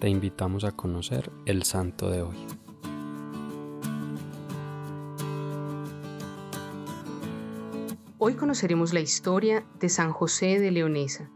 te invitamos a conocer el santo de hoy. Hoy conoceremos la historia de San José de Leonesa.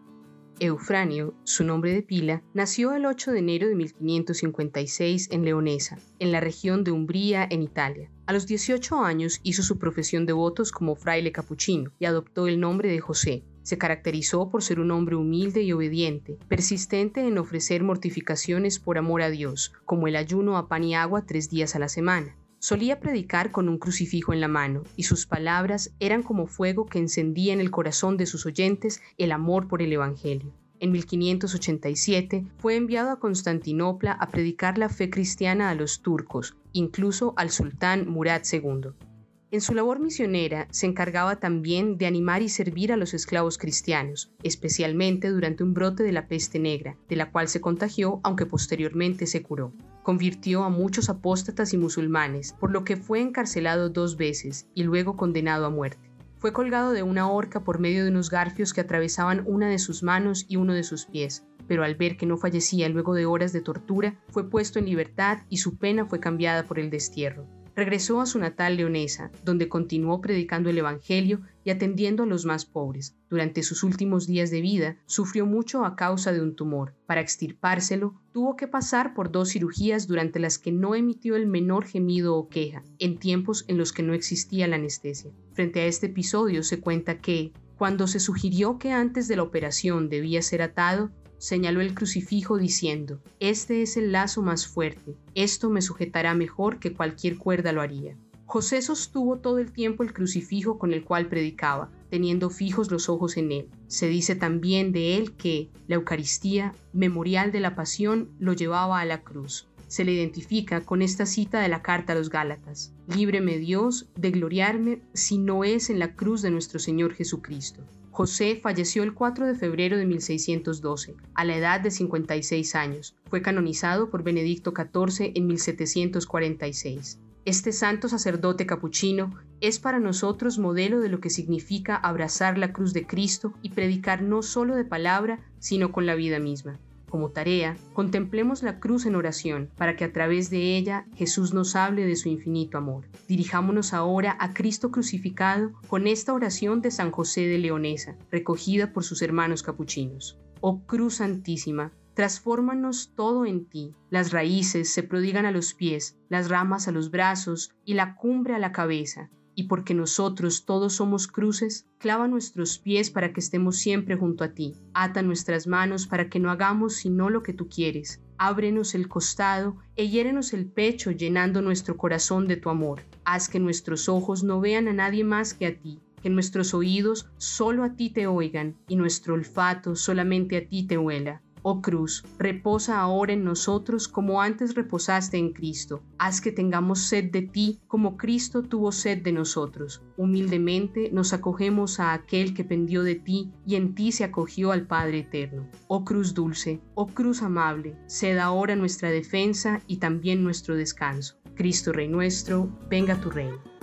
Eufranio, su nombre de pila, nació el 8 de enero de 1556 en Leonesa, en la región de Umbría, en Italia. A los 18 años hizo su profesión de votos como fraile capuchino y adoptó el nombre de José, se caracterizó por ser un hombre humilde y obediente, persistente en ofrecer mortificaciones por amor a Dios, como el ayuno a pan y agua tres días a la semana. Solía predicar con un crucifijo en la mano, y sus palabras eran como fuego que encendía en el corazón de sus oyentes el amor por el Evangelio. En 1587 fue enviado a Constantinopla a predicar la fe cristiana a los turcos, incluso al sultán Murad II. En su labor misionera se encargaba también de animar y servir a los esclavos cristianos, especialmente durante un brote de la peste negra, de la cual se contagió aunque posteriormente se curó. Convirtió a muchos apóstatas y musulmanes, por lo que fue encarcelado dos veces y luego condenado a muerte. Fue colgado de una horca por medio de unos garfios que atravesaban una de sus manos y uno de sus pies, pero al ver que no fallecía luego de horas de tortura, fue puesto en libertad y su pena fue cambiada por el destierro regresó a su natal leonesa, donde continuó predicando el Evangelio y atendiendo a los más pobres. Durante sus últimos días de vida, sufrió mucho a causa de un tumor. Para extirpárselo, tuvo que pasar por dos cirugías durante las que no emitió el menor gemido o queja, en tiempos en los que no existía la anestesia. Frente a este episodio se cuenta que, cuando se sugirió que antes de la operación debía ser atado, señaló el crucifijo diciendo, Este es el lazo más fuerte, esto me sujetará mejor que cualquier cuerda lo haría. José sostuvo todo el tiempo el crucifijo con el cual predicaba, teniendo fijos los ojos en él. Se dice también de él que la Eucaristía, memorial de la pasión, lo llevaba a la cruz. Se le identifica con esta cita de la carta a los Gálatas, Líbreme Dios de gloriarme si no es en la cruz de nuestro Señor Jesucristo. José falleció el 4 de febrero de 1612, a la edad de 56 años. Fue canonizado por Benedicto XIV en 1746. Este santo sacerdote capuchino es para nosotros modelo de lo que significa abrazar la cruz de Cristo y predicar no solo de palabra, sino con la vida misma. Como tarea, contemplemos la cruz en oración para que a través de ella Jesús nos hable de su infinito amor. Dirijámonos ahora a Cristo crucificado con esta oración de San José de Leonesa, recogida por sus hermanos capuchinos. Oh Cruz Santísima, transfórmanos todo en ti. Las raíces se prodigan a los pies, las ramas a los brazos y la cumbre a la cabeza y porque nosotros todos somos cruces, clava nuestros pies para que estemos siempre junto a ti, ata nuestras manos para que no hagamos sino lo que tú quieres, ábrenos el costado e hiérenos el pecho llenando nuestro corazón de tu amor, haz que nuestros ojos no vean a nadie más que a ti, que nuestros oídos solo a ti te oigan y nuestro olfato solamente a ti te huela. Oh cruz, reposa ahora en nosotros como antes reposaste en Cristo. Haz que tengamos sed de ti como Cristo tuvo sed de nosotros. Humildemente nos acogemos a aquel que pendió de ti y en ti se acogió al Padre eterno. Oh cruz dulce, oh cruz amable, sed ahora nuestra defensa y también nuestro descanso. Cristo Rey nuestro, venga tu reino.